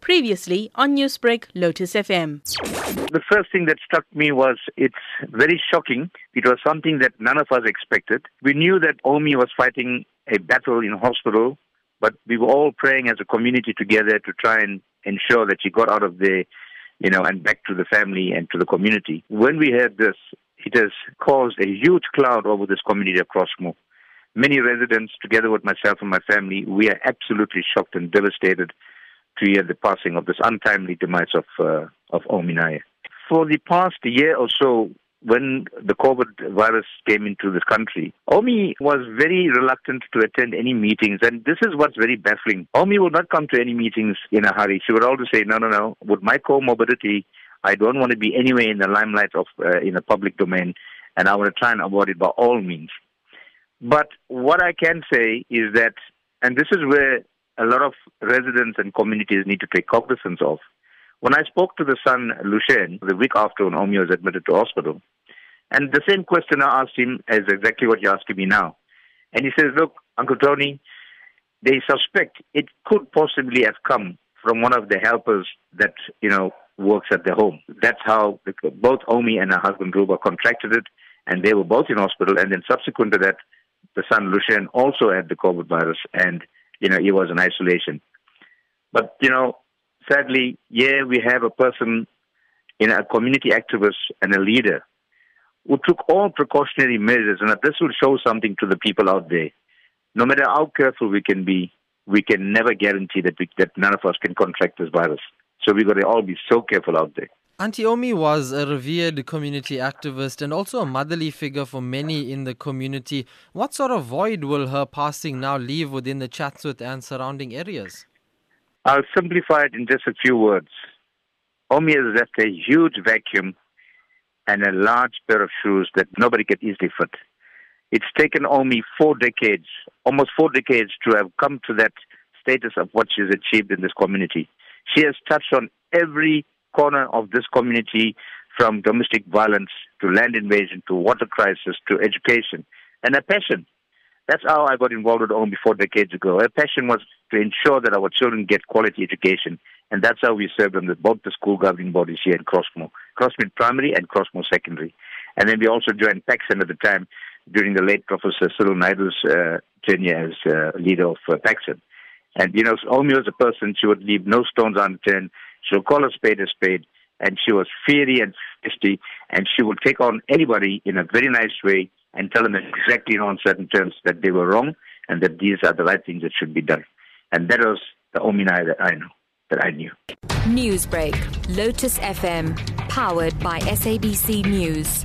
Previously on Newsbreak, Lotus FM. The first thing that struck me was it's very shocking. It was something that none of us expected. We knew that Omi was fighting a battle in hospital, but we were all praying as a community together to try and ensure that she got out of there, you know, and back to the family and to the community. When we heard this, it has caused a huge cloud over this community across Crossmoor. Many residents, together with myself and my family, we are absolutely shocked and devastated to hear the passing of this untimely demise of uh, of Omi For the past year or so, when the COVID virus came into this country, Omi was very reluctant to attend any meetings. And this is what's very baffling. Omi would not come to any meetings in a hurry. She would always say, no, no, no, with my comorbidity, I don't want to be anywhere in the limelight of, uh, in the public domain, and I want to try and avoid it by all means. But what I can say is that, and this is where a lot of residents and communities need to take cognizance of, when I spoke to the son, Lucien, the week after when Omi was admitted to hospital, and the same question I asked him is exactly what you're asking me now. And he says, look, Uncle Tony, they suspect it could possibly have come from one of the helpers that, you know, works at the home. That's how both Omi and her husband Ruba contracted it, and they were both in hospital. And then subsequent to that, the son Lucien also had the COVID virus, and, you know, he was in isolation. But, you know, sadly, yeah, we have a person, you know, a community activist and a leader who took all precautionary measures, and this will show something to the people out there. No matter how careful we can be, we can never guarantee that we, that none of us can contract this virus. So we've got to all be so careful out there. Auntie Omi was a revered community activist and also a motherly figure for many in the community. What sort of void will her passing now leave within the Chatsworth and surrounding areas? I'll simplify it in just a few words. Omi has left a huge vacuum and a large pair of shoes that nobody can easily fit. It's taken Omi four decades, almost four decades, to have come to that status of what she's achieved in this community. She has touched on every corner of this community from domestic violence to land invasion to water crisis to education and a passion that's how I got involved with Omi four decades ago. Our passion was to ensure that our children get quality education, and that's how we served them with both the school governing bodies here in Crossmoor, Crossmoor Primary and Crossmoor Secondary. And then we also joined PACSEN at the time during the late Professor Cyril Naidu's uh, tenure as uh, leader of uh, PACSEN. And, you know, Omi was a person, she would leave no stones unturned. She would call a spade a spade, and she was fiery and fisty, and she would take on anybody in a very nice way and tell them exactly in certain terms that they were wrong and that these are the right things that should be done. And that was the Omi Nair that I know, that I knew. Newsbreak, Lotus FM, powered by SABC News.